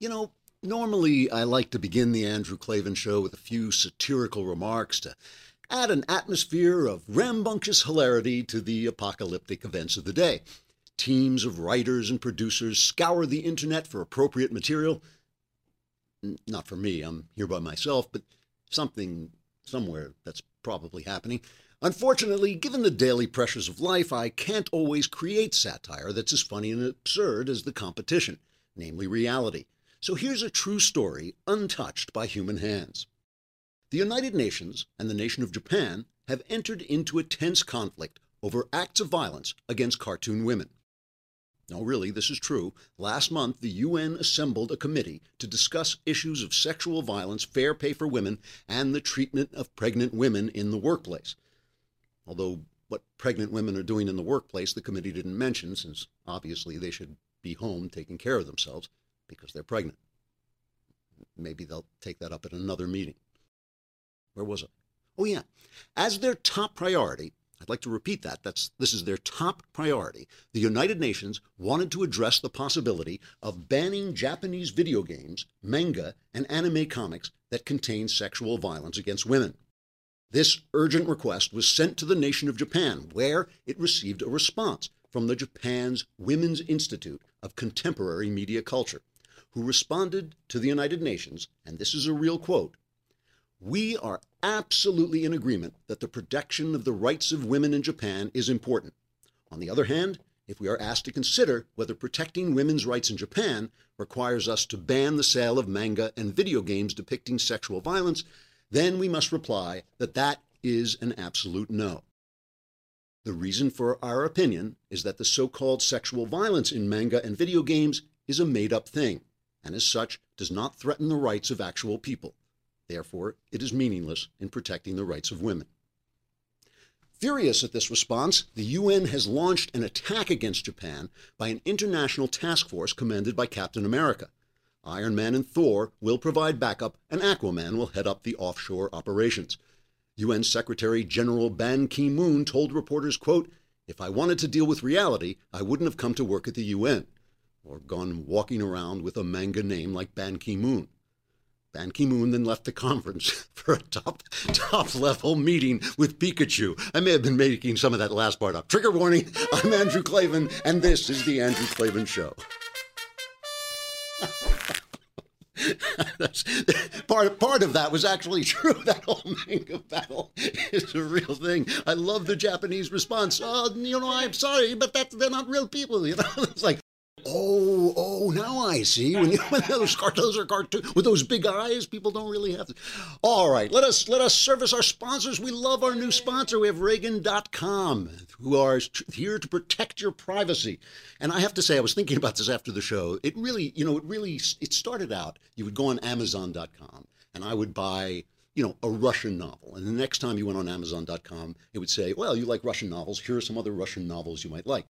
You know, normally I like to begin the Andrew Klavan show with a few satirical remarks to add an atmosphere of rambunctious hilarity to the apocalyptic events of the day. Teams of writers and producers scour the internet for appropriate material. Not for me, I'm here by myself, but something somewhere that's probably happening. Unfortunately, given the daily pressures of life, I can't always create satire that's as funny and absurd as the competition, namely reality. So here's a true story untouched by human hands. The United Nations and the nation of Japan have entered into a tense conflict over acts of violence against cartoon women. No, really, this is true. Last month, the UN assembled a committee to discuss issues of sexual violence, fair pay for women, and the treatment of pregnant women in the workplace. Although what pregnant women are doing in the workplace, the committee didn't mention, since obviously they should be home taking care of themselves because they're pregnant. Maybe they'll take that up at another meeting. Where was I? Oh, yeah. As their top priority, I'd like to repeat that. That's, this is their top priority. The United Nations wanted to address the possibility of banning Japanese video games, manga, and anime comics that contain sexual violence against women. This urgent request was sent to the nation of Japan, where it received a response from the Japan's Women's Institute of Contemporary Media Culture, who responded to the United Nations, and this is a real quote we are absolutely in agreement that the protection of the rights of women in Japan is important. On the other hand, if we are asked to consider whether protecting women's rights in Japan requires us to ban the sale of manga and video games depicting sexual violence, then we must reply that that is an absolute no. The reason for our opinion is that the so called sexual violence in manga and video games is a made up thing, and as such does not threaten the rights of actual people. Therefore, it is meaningless in protecting the rights of women. Furious at this response, the UN has launched an attack against Japan by an international task force commanded by Captain America. Iron Man and Thor will provide backup, and Aquaman will head up the offshore operations. UN Secretary General Ban Ki moon told reporters, quote, If I wanted to deal with reality, I wouldn't have come to work at the UN or gone walking around with a manga name like Ban Ki moon. Ban Ki-moon then left the conference for a top top level meeting with Pikachu. I may have been making some of that last part up. Trigger warning, I'm Andrew Klavan, and this is the Andrew Klavan Show. That's, part part of that was actually true. That whole manga battle is a real thing. I love the Japanese response. Oh, you know, I'm sorry, but that's they're not real people. You know, it's like, Oh, oh, now I see. When, you, when those cartoons are cartoon with those big eyes, people don't really have to. All right, let us let us service our sponsors. We love our new sponsor. We have Reagan.com, who are here to protect your privacy. And I have to say, I was thinking about this after the show. It really, you know, it really it started out. You would go on Amazon.com, and I would buy you know, a Russian novel. And the next time you went on Amazon.com, it would say, well, you like Russian novels. Here are some other Russian novels you might like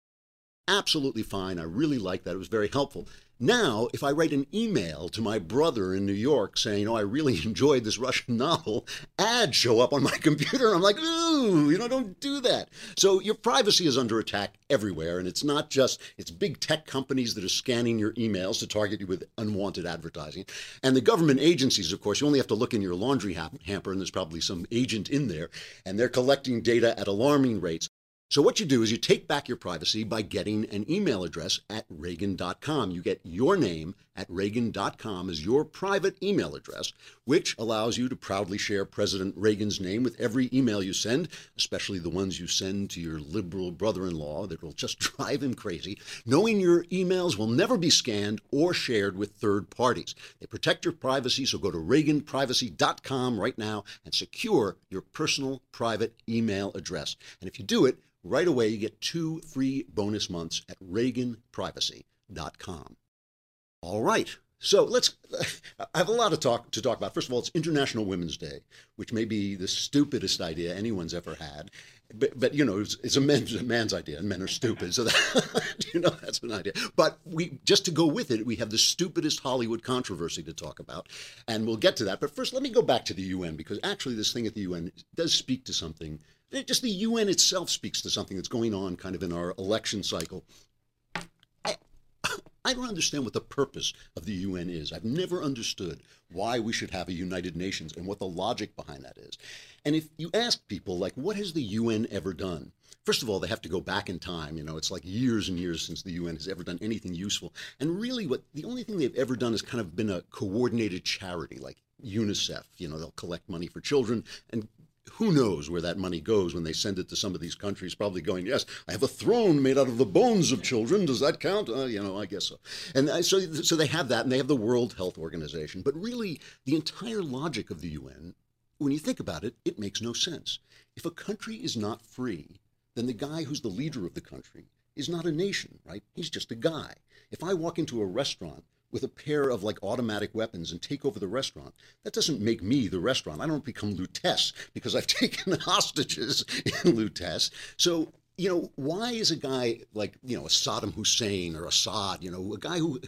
absolutely fine. I really like that. It was very helpful. Now, if I write an email to my brother in New York saying, "Oh, I really enjoyed this Russian novel," ads show up on my computer. I'm like, "Ooh, you know, don't do that." So your privacy is under attack everywhere, and it's not just it's big tech companies that are scanning your emails to target you with unwanted advertising, and the government agencies. Of course, you only have to look in your laundry hamper, and there's probably some agent in there, and they're collecting data at alarming rates. So, what you do is you take back your privacy by getting an email address at Reagan.com. You get your name at Reagan.com as your private email address, which allows you to proudly share President Reagan's name with every email you send, especially the ones you send to your liberal brother in law that will just drive him crazy, knowing your emails will never be scanned or shared with third parties. They protect your privacy, so go to ReaganPrivacy.com right now and secure your personal private email address. And if you do it, Right away, you get two free bonus months at ReaganPrivacy.com. All right. So let's. I have a lot to talk to talk about. First of all, it's International Women's Day, which may be the stupidest idea anyone's ever had. But, but you know, it's, it's a, man's, a man's idea, and men are stupid. So that you know that's an idea. But we just to go with it, we have the stupidest Hollywood controversy to talk about, and we'll get to that. But first, let me go back to the UN because actually, this thing at the UN does speak to something just the UN itself speaks to something that's going on kind of in our election cycle. I, I don't understand what the purpose of the UN is. I've never understood why we should have a United Nations and what the logic behind that is. And if you ask people, like, what has the UN ever done? First of all, they have to go back in time. You know, it's like years and years since the UN has ever done anything useful. And really, what the only thing they've ever done has kind of been a coordinated charity, like UNICEF. You know, they'll collect money for children and who knows where that money goes when they send it to some of these countries probably going yes i have a throne made out of the bones of children. Does that count? Uh, you know i guess so. And so so they have that and they have the world health organization. But really the entire logic of the un when you think about it it makes no sense. If a country is not free then the guy who's the leader of the country is not a nation right? He's just a guy. If i walk into a restaurant with a pair of like automatic weapons and take over the restaurant. That doesn't make me the restaurant. I don't become Lutece because I've taken hostages in Lutece. So you know, why is a guy like, you know, a Saddam Hussein or Assad, you know, a guy who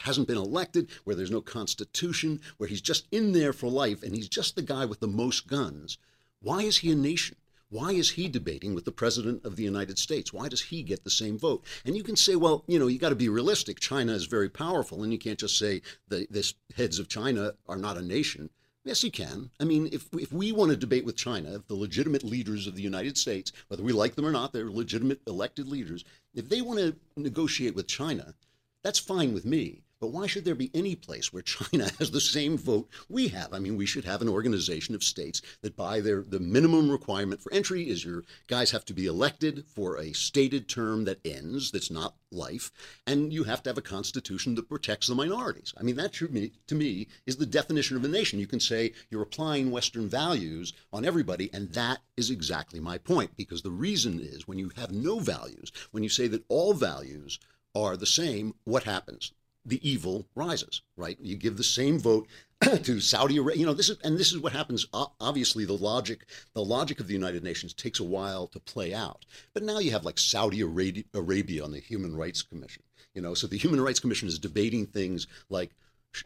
hasn't been elected, where there's no constitution, where he's just in there for life and he's just the guy with the most guns, why is he a nation? Why is he debating with the president of the United States? Why does he get the same vote? And you can say, well, you know, you got to be realistic. China is very powerful, and you can't just say the this heads of China are not a nation. Yes, you can. I mean, if if we want to debate with China, if the legitimate leaders of the United States, whether we like them or not, they're legitimate elected leaders. If they want to negotiate with China, that's fine with me. But why should there be any place where China has the same vote we have? I mean, we should have an organization of states that by their the minimum requirement for entry is your guys have to be elected for a stated term that ends, that's not life, and you have to have a constitution that protects the minorities. I mean, that should be, to me is the definition of a nation. You can say you're applying Western values on everybody, and that is exactly my point. Because the reason is when you have no values, when you say that all values are the same, what happens? The evil rises, right? You give the same vote to Saudi Arabia. You know, this is and this is what happens. Obviously, the logic, the logic of the United Nations takes a while to play out. But now you have like Saudi Arabia on the Human Rights Commission. You know, so the Human Rights Commission is debating things like,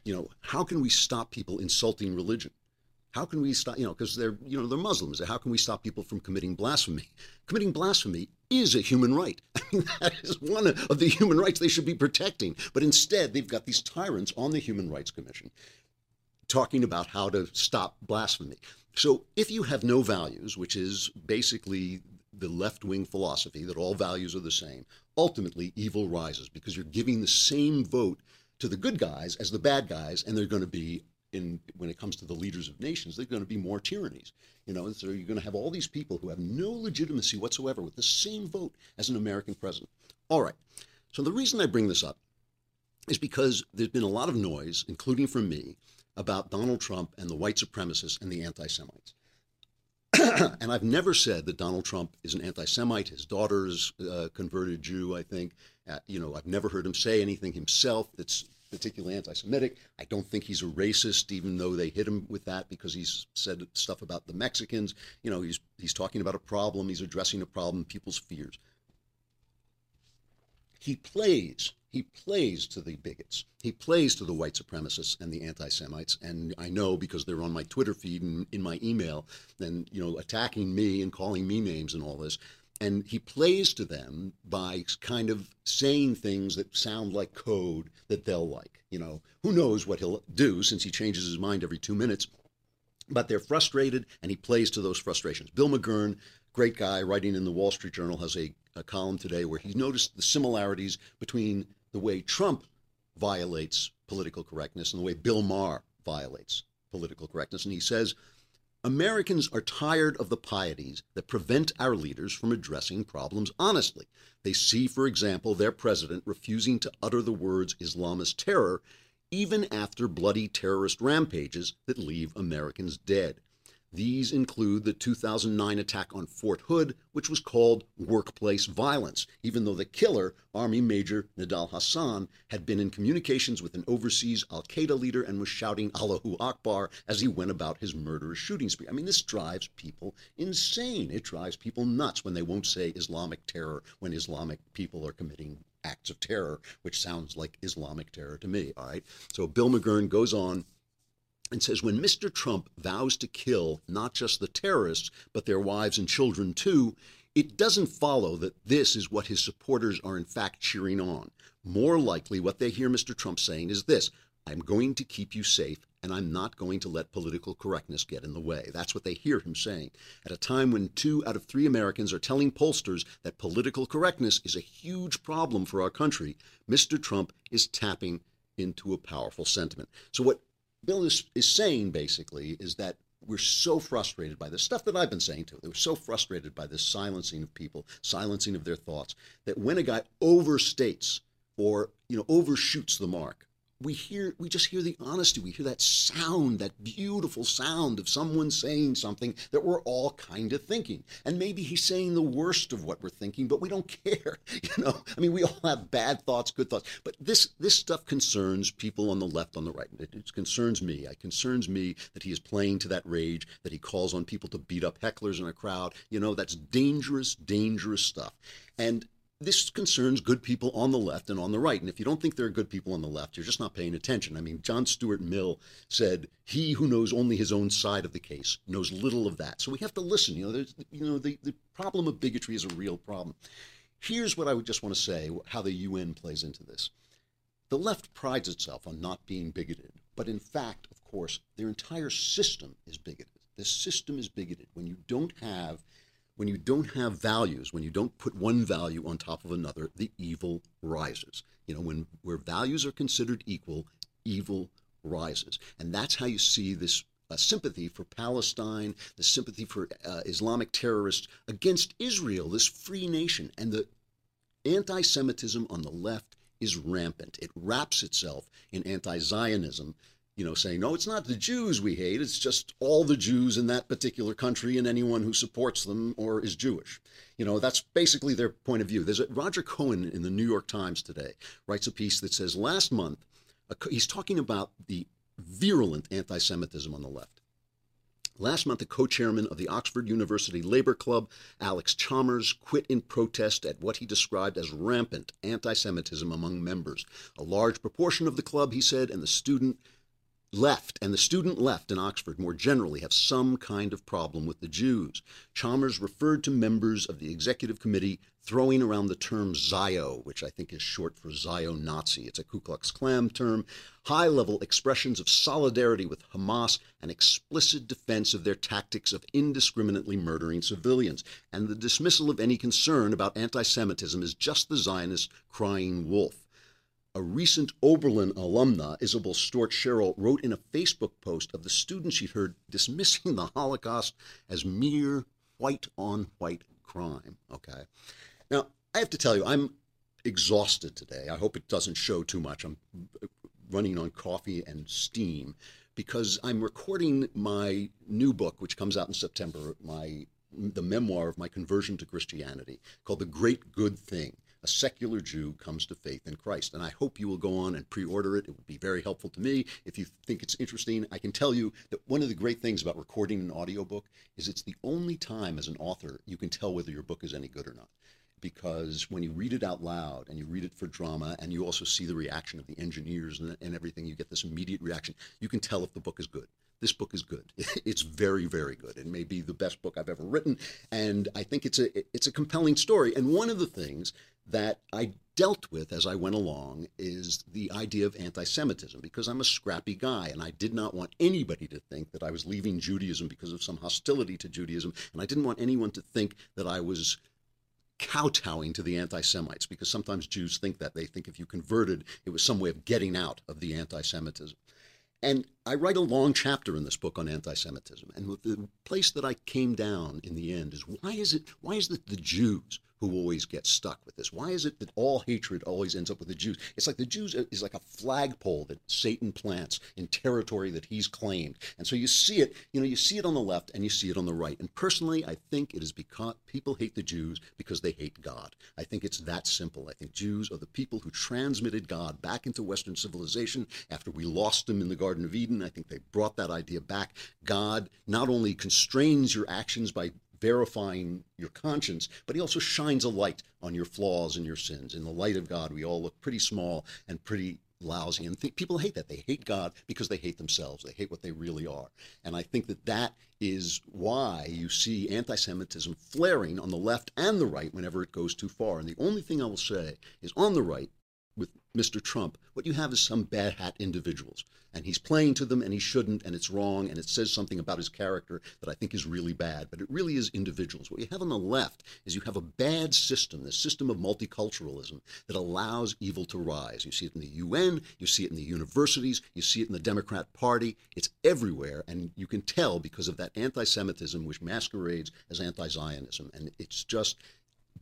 you know, how can we stop people insulting religion? How can we stop, you know, because they're, you know, they're Muslims. How can we stop people from committing blasphemy? Committing blasphemy is a human right. That is one of the human rights they should be protecting. But instead, they've got these tyrants on the Human Rights Commission talking about how to stop blasphemy. So if you have no values, which is basically the left wing philosophy that all values are the same, ultimately evil rises because you're giving the same vote to the good guys as the bad guys, and they're going to be in when it comes to the leaders of nations, they're going to be more tyrannies. You know, so you're going to have all these people who have no legitimacy whatsoever with the same vote as an American president. All right. So the reason I bring this up is because there's been a lot of noise, including from me, about Donald Trump and the white supremacists and the anti Semites. and I've never said that Donald Trump is an anti Semite. His daughter's uh, converted Jew, I think. Uh, you know, I've never heard him say anything himself that's particularly anti Semitic. I don't think he's a racist, even though they hit him with that because he's said stuff about the Mexicans. You know, he's, he's talking about a problem, he's addressing a problem, people's fears. He plays, he plays to the bigots. He plays to the white supremacists and the anti Semites. And I know because they're on my Twitter feed and in my email and, you know, attacking me and calling me names and all this and he plays to them by kind of saying things that sound like code that they'll like. You know, who knows what he'll do since he changes his mind every two minutes. But they're frustrated, and he plays to those frustrations. Bill McGurn, great guy, writing in the Wall Street Journal, has a, a column today where he noticed the similarities between the way Trump violates political correctness and the way Bill Maher violates political correctness. And he says Americans are tired of the pieties that prevent our leaders from addressing problems honestly. They see, for example, their president refusing to utter the words Islamist terror even after bloody terrorist rampages that leave Americans dead. These include the 2009 attack on Fort Hood, which was called workplace violence, even though the killer, Army Major Nidal Hasan, had been in communications with an overseas Al Qaeda leader and was shouting Allahu Akbar as he went about his murderous shooting spree. I mean, this drives people insane. It drives people nuts when they won't say Islamic terror when Islamic people are committing acts of terror, which sounds like Islamic terror to me. All right. So Bill McGurn goes on and says when Mr. Trump vows to kill not just the terrorists, but their wives and children too, It doesn't follow that this is what his supporters are in fact cheering on. More likely, what they hear Mr. Trump saying is this I'm going to keep you safe and I'm not going to let political correctness get in the way. That's what they hear him saying. At a time when two out of three Americans are telling pollsters that political correctness is a huge problem for our country, Mr. Trump is tapping into a powerful sentiment. So, what Bill is, is saying basically is that we're so frustrated by this stuff that I've been saying too. We're so frustrated by this silencing of people, silencing of their thoughts, that when a guy overstates or you know overshoots the mark, we hear we just hear the honesty. We hear that sound that beautiful sound of someone saying something that we're all kind of thinking. And maybe he's saying the worst of what we're thinking but we don't care you know? I mean we all have bad thoughts good thoughts. But this this stuff concerns people on the left on the right. It, it concerns me. It concerns me that he is playing to that rage that he calls on people to beat up hecklers in a crowd. You know that's dangerous dangerous stuff. And this concerns good people on the left and on the right. And if you don't think there are good people on the left, you're just not paying attention. I mean, John Stuart Mill said, "He who knows only his own side of the case knows little of that." So we have to listen. You know, there's, you know, the, the problem of bigotry is a real problem. Here's what I would just want to say: how the UN plays into this. The left prides itself on not being bigoted, but in fact, of course, their entire system is bigoted. The system is bigoted. When you don't have when you don't have values, when you don't put one value on top of another, the evil rises. You know, when where values are considered equal, evil rises. And that's how you see this uh, sympathy for Palestine, the sympathy for uh, Islamic terrorists against Israel, this free nation. And the anti Semitism on the left is rampant. It wraps itself in anti Zionism you know, saying, no, it's not the Jews we hate, it's just all the Jews in that particular country and anyone who supports them or is Jewish. You know, that's basically their point of view. There's a, Roger Cohen in the New York Times today writes a piece that says last month, he's talking about the virulent anti Semitism on the left. Last month, the co chairman of the Oxford University Labor Club, Alex Chalmers, quit in protest at what he described as rampant anti Semitism among members. A large proportion of the club, he said, and the student left and the student left in Oxford more generally have some kind of problem with the Jews. Chalmers referred to members of the executive committee throwing around the term Zio, which I think is short for Zio Nazi. It's a Ku Klux Klan term. High level expressions of solidarity with Hamas and explicit defense of their tactics of indiscriminately murdering civilians. And the dismissal of any concern about anti Semitism is just the Zionist crying wolf. A recent Oberlin alumna, Isabel Stewart Sherrill, wrote in a Facebook post of the students she'd heard dismissing the Holocaust as mere white on white crime. Okay. Now, I have to tell you, I'm exhausted today. I hope it doesn't show too much. I'm running on coffee and steam because I'm recording my new book, which comes out in September, my the memoir of my conversion to Christianity, called The Great Good Thing a secular Jew comes to faith in Christ. And I hope you will go on and pre order it. It would be very helpful to me. If you think it's interesting, I can tell you that one of the great things about recording an audiobook is it's the only time as an author you can tell whether your book is any good or not. Because when you read it out loud and you read it for drama and you also see the reaction of the engineers and, and everything, you get this immediate reaction. You can tell if the book is good this book is good. It's very, very good. It may be the best book I've ever written, and I think it's a it's a compelling story. And one of the things that I dealt with as I went along is the idea of anti Semitism because I'm a scrappy guy and I did not want anybody to think that I was leaving Judaism because of some hostility to Judaism. And I didn't want anyone to think that I was kowtowing to the anti Semites because sometimes Jews think that. They think if you converted, it was some way of getting out of the anti Semitism. And I write a long chapter in this book on anti-Semitism, and the place that I came down in the end is why is it why is it the Jews who always get stuck with this? Why is it that all hatred always ends up with the Jews? It's like the Jews is like a flagpole that Satan plants in territory that he's claimed. And so you see it, you know, you see it on the left and you see it on the right. And personally, I think it is because people hate the Jews because they hate God. I think it's that simple. I think Jews are the people who transmitted God back into Western civilization after we lost him in the Garden of Eden. I think they brought that idea back. God not only constrains your actions by verifying your conscience, but he also shines a light on your flaws and your sins. In the light of God, we all look pretty small and pretty lousy. And th- people hate that. They hate God because they hate themselves. They hate what they really are. And I think that that is why you see anti Semitism flaring on the left and the right whenever it goes too far. And the only thing I will say is on the right, with Mr. Trump, what you have is some bad hat individuals. And he's playing to them and he shouldn't, and it's wrong, and it says something about his character that I think is really bad. But it really is individuals. What you have on the left is you have a bad system, the system of multiculturalism that allows evil to rise. You see it in the UN, you see it in the universities, you see it in the Democrat Party. It's everywhere, and you can tell because of that anti Semitism which masquerades as anti Zionism. And it's just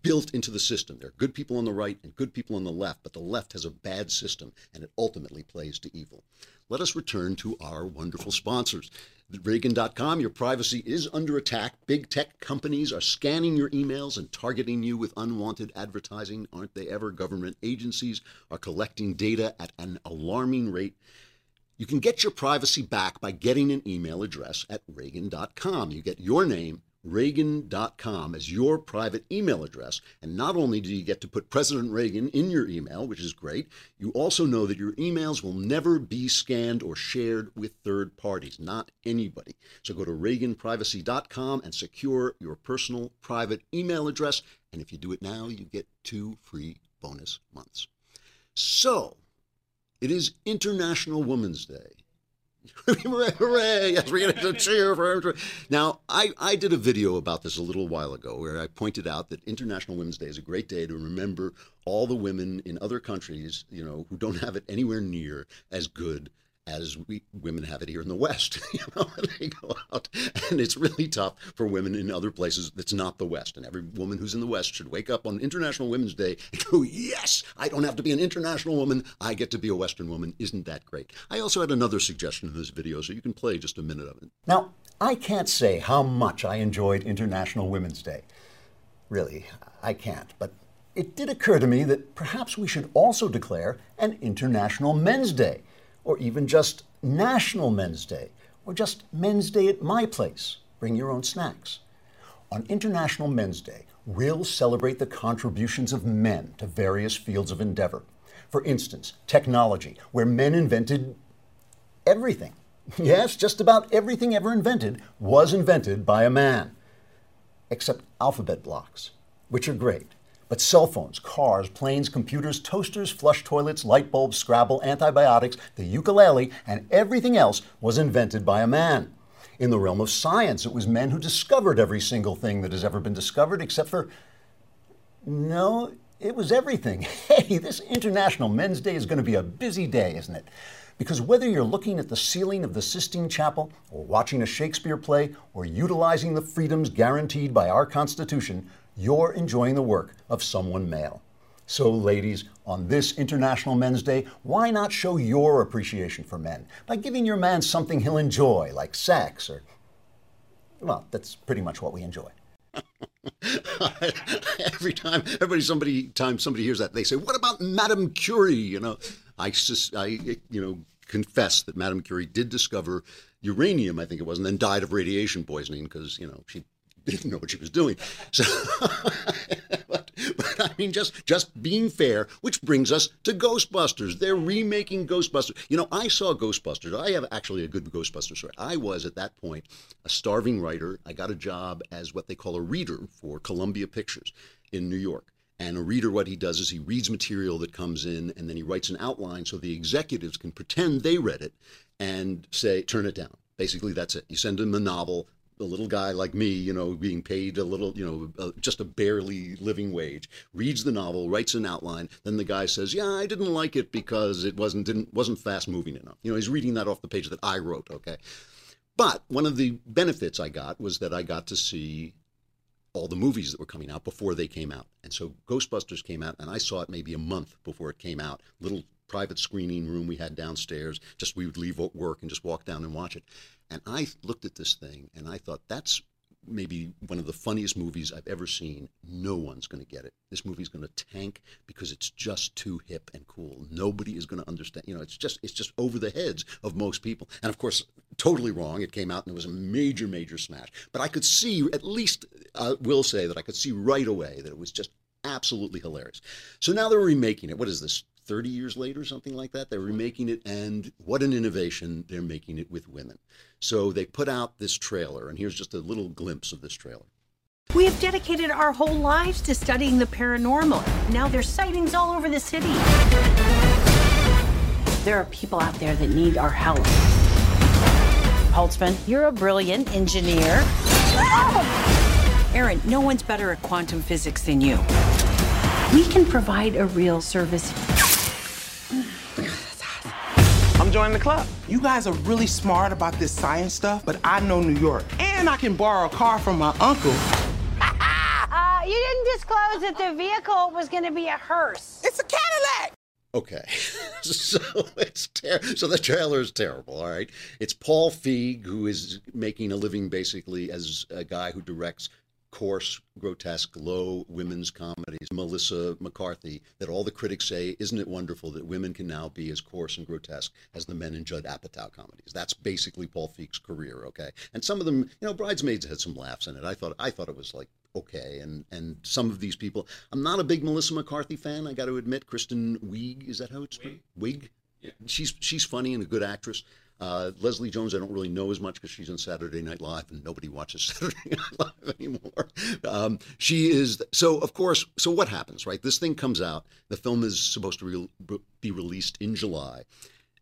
built into the system. There are good people on the right and good people on the left, but the left has a bad system and it ultimately plays to evil. Let us return to our wonderful sponsors. Reagan.com, your privacy is under attack. Big tech companies are scanning your emails and targeting you with unwanted advertising. Aren't they ever? Government agencies are collecting data at an alarming rate. You can get your privacy back by getting an email address at Reagan.com. You get your name Reagan.com as your private email address. And not only do you get to put President Reagan in your email, which is great, you also know that your emails will never be scanned or shared with third parties, not anybody. So go to ReaganPrivacy.com and secure your personal private email address. And if you do it now, you get two free bonus months. So, it is International Women's Day. Hooray! Yes, we're going to cheer for her. Now, I, I did a video about this a little while ago where I pointed out that International Women's Day is a great day to remember all the women in other countries, you know, who don't have it anywhere near as good as we women have it here in the West. you know, they go out, and it's really tough for women in other places that's not the West. And every woman who's in the West should wake up on International Women's Day and go, "Yes, I don't have to be an international woman. I get to be a Western woman. Isn't that great?" I also had another suggestion in this video, so you can play just a minute of it. Now, I can't say how much I enjoyed International Women's Day. Really, I can't. But it did occur to me that perhaps we should also declare an International Men's Day or even just National Men's Day, or just Men's Day at my place. Bring your own snacks. On International Men's Day, we'll celebrate the contributions of men to various fields of endeavor. For instance, technology, where men invented everything. Yes, just about everything ever invented was invented by a man, except alphabet blocks, which are great. But cell phones, cars, planes, computers, toasters, flush toilets, light bulbs, Scrabble, antibiotics, the ukulele, and everything else was invented by a man. In the realm of science, it was men who discovered every single thing that has ever been discovered, except for. No, it was everything. Hey, this International Men's Day is going to be a busy day, isn't it? Because whether you're looking at the ceiling of the Sistine Chapel, or watching a Shakespeare play, or utilizing the freedoms guaranteed by our Constitution, you're enjoying the work of someone male. So, ladies, on this International Men's Day, why not show your appreciation for men by giving your man something he'll enjoy, like sex or. Well, that's pretty much what we enjoy. Every time, everybody, somebody, time somebody hears that, they say, "What about Madame Curie?" You know, I, I, you know, confess that Madame Curie did discover uranium, I think it was, and then died of radiation poisoning because you know she didn't know what she was doing. So, but, but, I mean, just just being fair, which brings us to Ghostbusters. They're remaking Ghostbusters. You know, I saw Ghostbusters. I have actually a good Ghostbusters story. I was at that point a starving writer. I got a job as what they call a reader for Columbia Pictures in New York. And a reader, what he does is he reads material that comes in and then he writes an outline so the executives can pretend they read it and say, turn it down. Basically, that's it. You send them a novel, a little guy like me, you know, being paid a little, you know, uh, just a barely living wage, reads the novel, writes an outline, then the guy says, "Yeah, I didn't like it because it wasn't didn't wasn't fast moving enough." You know, he's reading that off the page that I wrote, okay? But one of the benefits I got was that I got to see all the movies that were coming out before they came out. And so Ghostbusters came out and I saw it maybe a month before it came out. Little private screening room we had downstairs. Just we would leave work and just walk down and watch it. And I looked at this thing and I thought, that's maybe one of the funniest movies I've ever seen. No one's going to get it. This movie's going to tank because it's just too hip and cool. Nobody is going to understand. You know, it's just it's just over the heads of most people. And of course, totally wrong. It came out and it was a major, major smash. But I could see, at least, I will say that I could see right away that it was just absolutely hilarious. So now they're remaking it. What is this? 30 years later, something like that. They're remaking it, and what an innovation! They're making it with women. So they put out this trailer, and here's just a little glimpse of this trailer. We have dedicated our whole lives to studying the paranormal. Now there's sightings all over the city. There are people out there that need our help. Holtzman, you're a brilliant engineer. Ah! Erin, no one's better at quantum physics than you. We can provide a real service. I'm joining the club. You guys are really smart about this science stuff, but I know New York. And I can borrow a car from my uncle. Uh, you didn't disclose that the vehicle was going to be a hearse. It's a Cadillac. Okay, so it's ter- so the trailer is terrible. All right, it's Paul Feig who is making a living basically as a guy who directs coarse, grotesque, low women's comedies. Melissa McCarthy, that all the critics say, isn't it wonderful that women can now be as coarse and grotesque as the men in Judd Apatow comedies? That's basically Paul Feig's career. Okay, and some of them, you know, Bridesmaids had some laughs in it. I thought I thought it was like okay, and and some of these people. I'm not a big Melissa McCarthy fan. I got to admit, Kristen Wiig is that how it's Wiig? Wiig? Yeah. She's she's funny and a good actress. Uh, Leslie Jones, I don't really know as much because she's on Saturday Night Live and nobody watches Saturday Night Live anymore. Um, she is so, of course. So what happens, right? This thing comes out. The film is supposed to re- be released in July.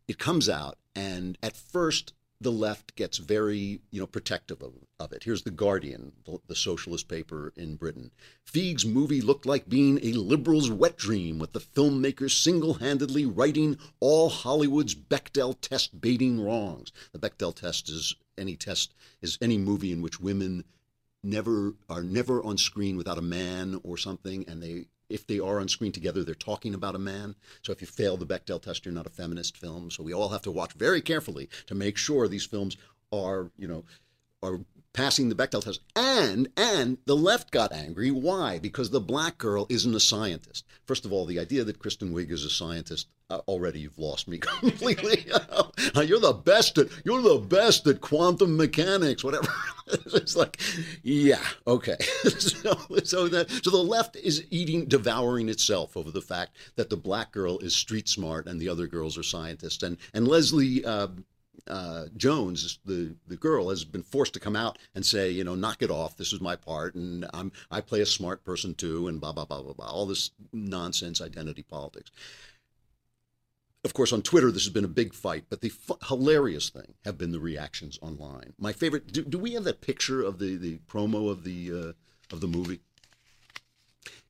It comes out, and at first the left gets very, you know, protective of, of it. Here's the Guardian, the, the, socialist paper in Britain. Feig's movie looked like being a liberal's wet dream, with the filmmaker single-handedly righting all Hollywood's Bechdel test baiting wrongs. The Bechdel test is any test is any movie in which women never are never on screen without a man or something, and they if they are on screen together, they're talking about a man. So if you fail the Bechdel test, you're not a feminist film. So we all have to watch very carefully to make sure these films are, you know, are passing the Bechdel test. And and the left got angry. Why? Because the black girl isn't a scientist. First of all, the idea that Kristen Wiig is a scientist uh, already you've lost me completely. you're the best at you're the best at quantum mechanics, whatever. it's like, yeah, okay. so, so that so the left is eating, devouring itself over the fact that the black girl is street smart and the other girls are scientists. And and Leslie uh, uh, Jones, the the girl, has been forced to come out and say, you know, knock it off. This is my part, and I'm I play a smart person too, and blah blah blah blah blah. All this nonsense identity politics. Of course, on Twitter, this has been a big fight, but the f- hilarious thing have been the reactions online. My favorite. Do, do we have that picture of the the promo of the uh, of the movie?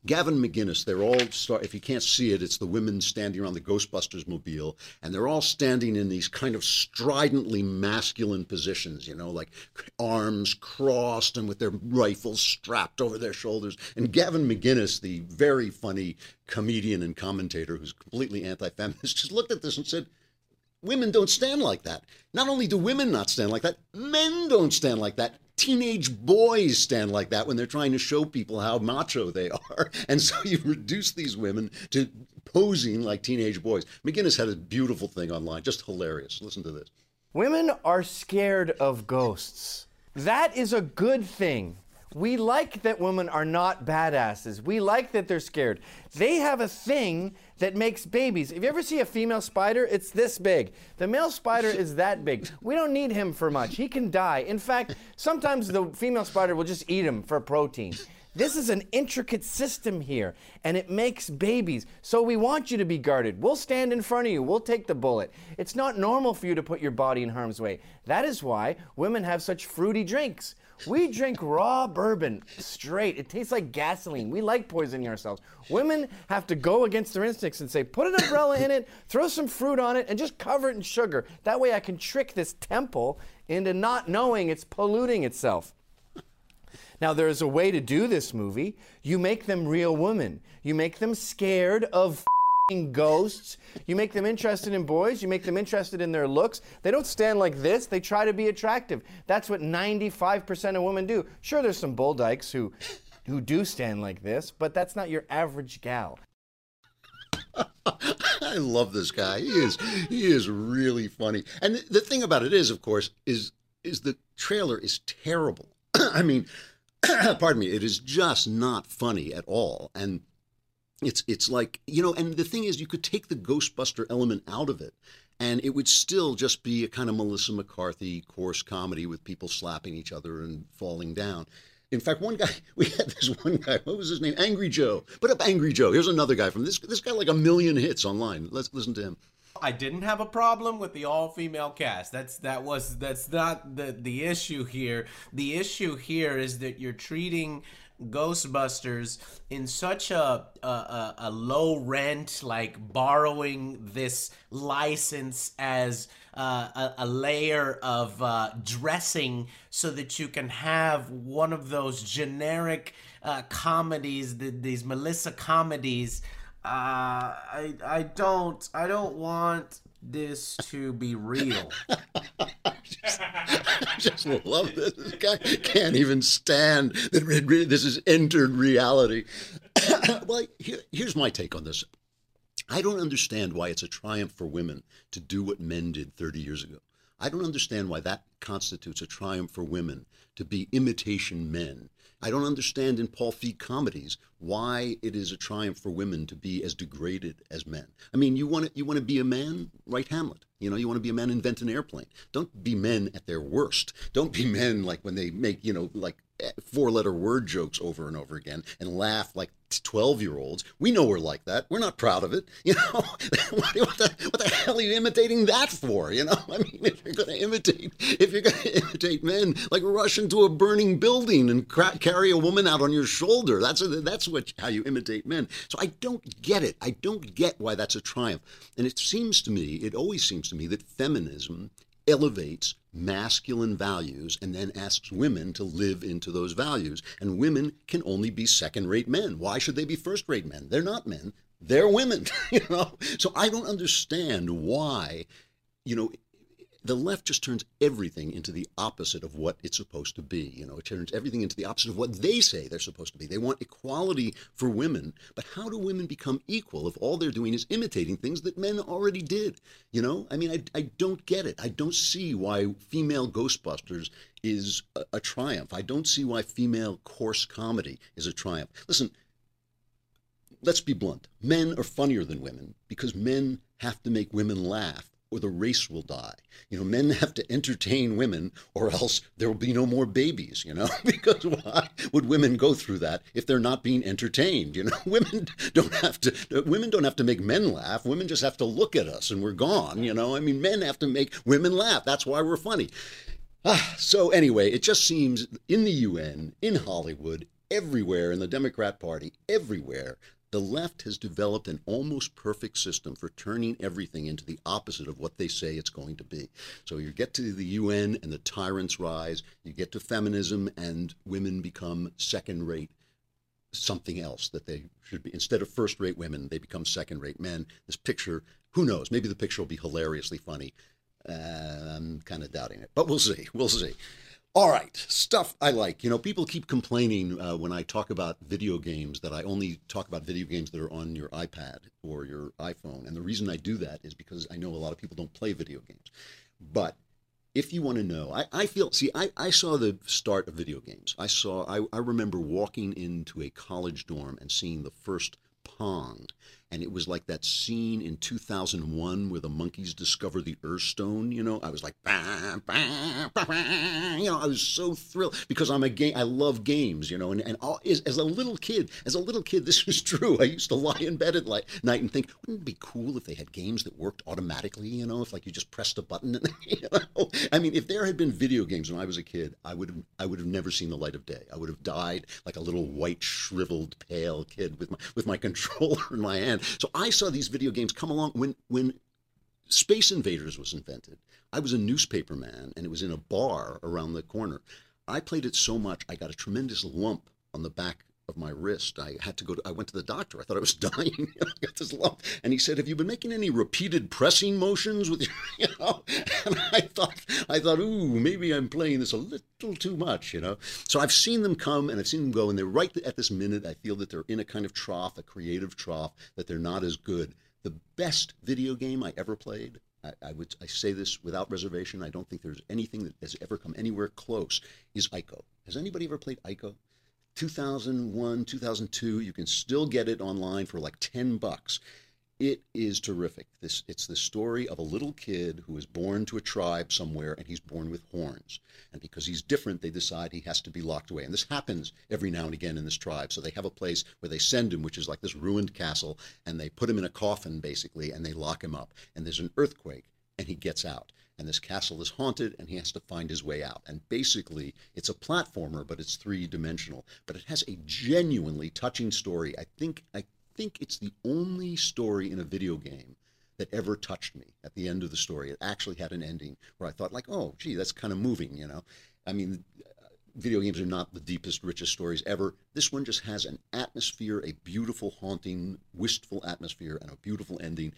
Gavin McInnes, they're all start. If you can't see it, it's the women standing around the Ghostbusters mobile, and they're all standing in these kind of stridently masculine positions, you know, like arms crossed and with their rifles strapped over their shoulders. And Gavin McInnes, the very funny comedian and commentator who's completely anti-feminist, just looked at this and said, Women don't stand like that. Not only do women not stand like that, men don't stand like that teenage boys stand like that when they're trying to show people how macho they are. And so you reduce these women to posing like teenage boys. McInnes had a beautiful thing online, just hilarious. Listen to this. Women are scared of ghosts. That is a good thing. We like that women are not badasses. We like that they're scared. They have a thing that makes babies. If you ever see a female spider, it's this big. The male spider is that big. We don't need him for much. He can die. In fact, sometimes the female spider will just eat him for protein. This is an intricate system here, and it makes babies. So we want you to be guarded. We'll stand in front of you. We'll take the bullet. It's not normal for you to put your body in harm's way. That is why women have such fruity drinks. We drink raw bourbon straight. It tastes like gasoline. We like poisoning ourselves. Women have to go against their instincts and say, put an umbrella in it, throw some fruit on it, and just cover it in sugar. That way I can trick this temple into not knowing it's polluting itself. Now, there is a way to do this movie. You make them real women. You make them scared of fing ghosts. You make them interested in boys. You make them interested in their looks. They don't stand like this. They try to be attractive. That's what 95% of women do. Sure, there's some bull dykes who, who do stand like this, but that's not your average gal. I love this guy. He is he is really funny. And the thing about it is, of course, is is the trailer is terrible. I mean, pardon me, it is just not funny at all. And It's it's like you know, and the thing is, you could take the Ghostbuster element out of it, and it would still just be a kind of Melissa McCarthy coarse comedy with people slapping each other and falling down. In fact, one guy we had this one guy. What was his name? Angry Joe. Put up Angry Joe. Here's another guy from this. This guy like a million hits online. Let's listen to him. I didn't have a problem with the all-female cast. That's that was that's not the the issue here. The issue here is that you're treating Ghostbusters in such a, a, a, a low rent, like borrowing this license as uh, a, a, layer of uh, dressing so that you can have one of those generic uh, comedies, the, these Melissa comedies. Uh, I I don't I don't want this to be real. I just love this. This guy can't even stand that this has entered reality. well, here, here's my take on this. I don't understand why it's a triumph for women to do what men did 30 years ago. I don't understand why that constitutes a triumph for women to be imitation men. I don't understand in Paul Feig comedies why it is a triumph for women to be as degraded as men. I mean, you want to you want to be a man, write Hamlet. You know, you want to be a man, invent an airplane. Don't be men at their worst. Don't be men like when they make you know like four letter word jokes over and over again and laugh like 12 year olds. We know we're like that. We're not proud of it. You know, what, the, what the hell are you imitating that for? You know, I mean, if you're going to imitate, if you're going to imitate men, like rush into a burning building and cra- carry a woman out on your shoulder, that's, a, that's what, how you imitate men. So I don't get it. I don't get why that's a triumph. And it seems to me, it always seems to me that feminism elevates masculine values and then asks women to live into those values. And women can only be second rate men. Why should they be first rate men? They're not men, they're women, you know? So I don't understand why, you know, the left just turns everything into the opposite of what it's supposed to be. You know, it turns everything into the opposite of what they say they're supposed to be. They want equality for women, but how do women become equal if all they're doing is imitating things that men already did? You know, I mean, I, I don't get it. I don't see why female Ghostbusters is a, a triumph. I don't see why female coarse comedy is a triumph. Listen, let's be blunt. Men are funnier than women because men have to make women laugh or the race will die. You know, men have to entertain women or else there will be no more babies, you know, because why would women go through that if they're not being entertained? You know, women don't have to, women don't have to make men laugh. Women just have to look at us and we're gone, you know. I mean, men have to make women laugh. That's why we're funny. Ah, so anyway, it just seems in the UN, in Hollywood, everywhere in the Democrat Party, everywhere, the left has developed an almost perfect system for turning everything into the opposite of what they say it's going to be. So you get to the UN and the tyrants rise, you get to feminism and women become second rate something else that they should be. Instead of first rate women, they become second rate men. This picture, who knows? Maybe the picture will be hilariously funny. Uh, I'm kind of doubting it, but we'll see. We'll see. All right, stuff I like. You know, people keep complaining uh, when I talk about video games that I only talk about video games that are on your iPad or your iPhone. And the reason I do that is because I know a lot of people don't play video games. But if you want to know, I, I feel, see, I, I saw the start of video games. I saw, I, I remember walking into a college dorm and seeing the first Pong and it was like that scene in 2001 where the monkeys discover the earth stone You know, I was like, bah, bah, bah, you know, I was so thrilled because I'm a game. I love games, you know, and and all, as, as, a little kid, as a little kid, this was true. I used to lie in bed at like, night and think, wouldn't it be cool if they had games that worked automatically? You know, if like you just pressed a button. And, you know? I mean, if there had been video games when I was a kid, I would have I would have never seen the light of day. I would have died like a little white, shriveled, pale kid with my with my controller in my hand. So I saw these video games come along when when Space Invaders was invented. I was a newspaper man and it was in a bar around the corner. I played it so much I got a tremendous lump on the back of my wrist. I had to go to, I went to the doctor. I thought I was dying. I got this lump. And he said, Have you been making any repeated pressing motions with your, you know? And I thought, I thought, ooh, maybe I'm playing this a little too much, you know? So I've seen them come and I've seen them go. And they're right at this minute, I feel that they're in a kind of trough, a creative trough, that they're not as good. The best video game I ever played I, I, would I say this without reservation. I don't think there's anything that has ever come anywhere close. Is Ico? Has anybody ever played Ico? 2001, 2002. You can still get it online for like 10 bucks. It is terrific. This it's the story of a little kid who is born to a tribe somewhere and he's born with horns. And because he's different, they decide he has to be locked away. And this happens every now and again in this tribe. So they have a place where they send him, which is like this ruined castle, and they put him in a coffin basically and they lock him up. And there's an earthquake and he gets out. And this castle is haunted and he has to find his way out. And basically, it's a platformer, but it's three dimensional. But it has a genuinely touching story. I think I think it's the only story in a video game that ever touched me at the end of the story. It actually had an ending where I thought, like, oh, gee, that's kind of moving, you know? I mean, video games are not the deepest, richest stories ever. This one just has an atmosphere, a beautiful, haunting, wistful atmosphere, and a beautiful ending.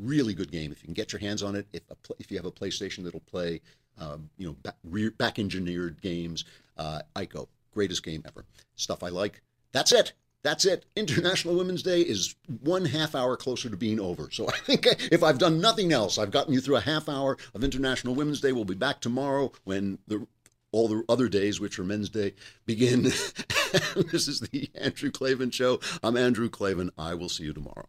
Really good game. If you can get your hands on it, if a, if you have a PlayStation that'll play, um, you know, back, engineered games, uh, Ico, greatest game ever. Stuff I like. That's it. That's it. International Women's Day is one half hour closer to being over. So I think if I've done nothing else, I've gotten you through a half hour of International Women's Day. We'll be back tomorrow when the all the other days, which are Men's Day, begin. this is the Andrew Klavan Show. I'm Andrew Klavan. I will see you tomorrow.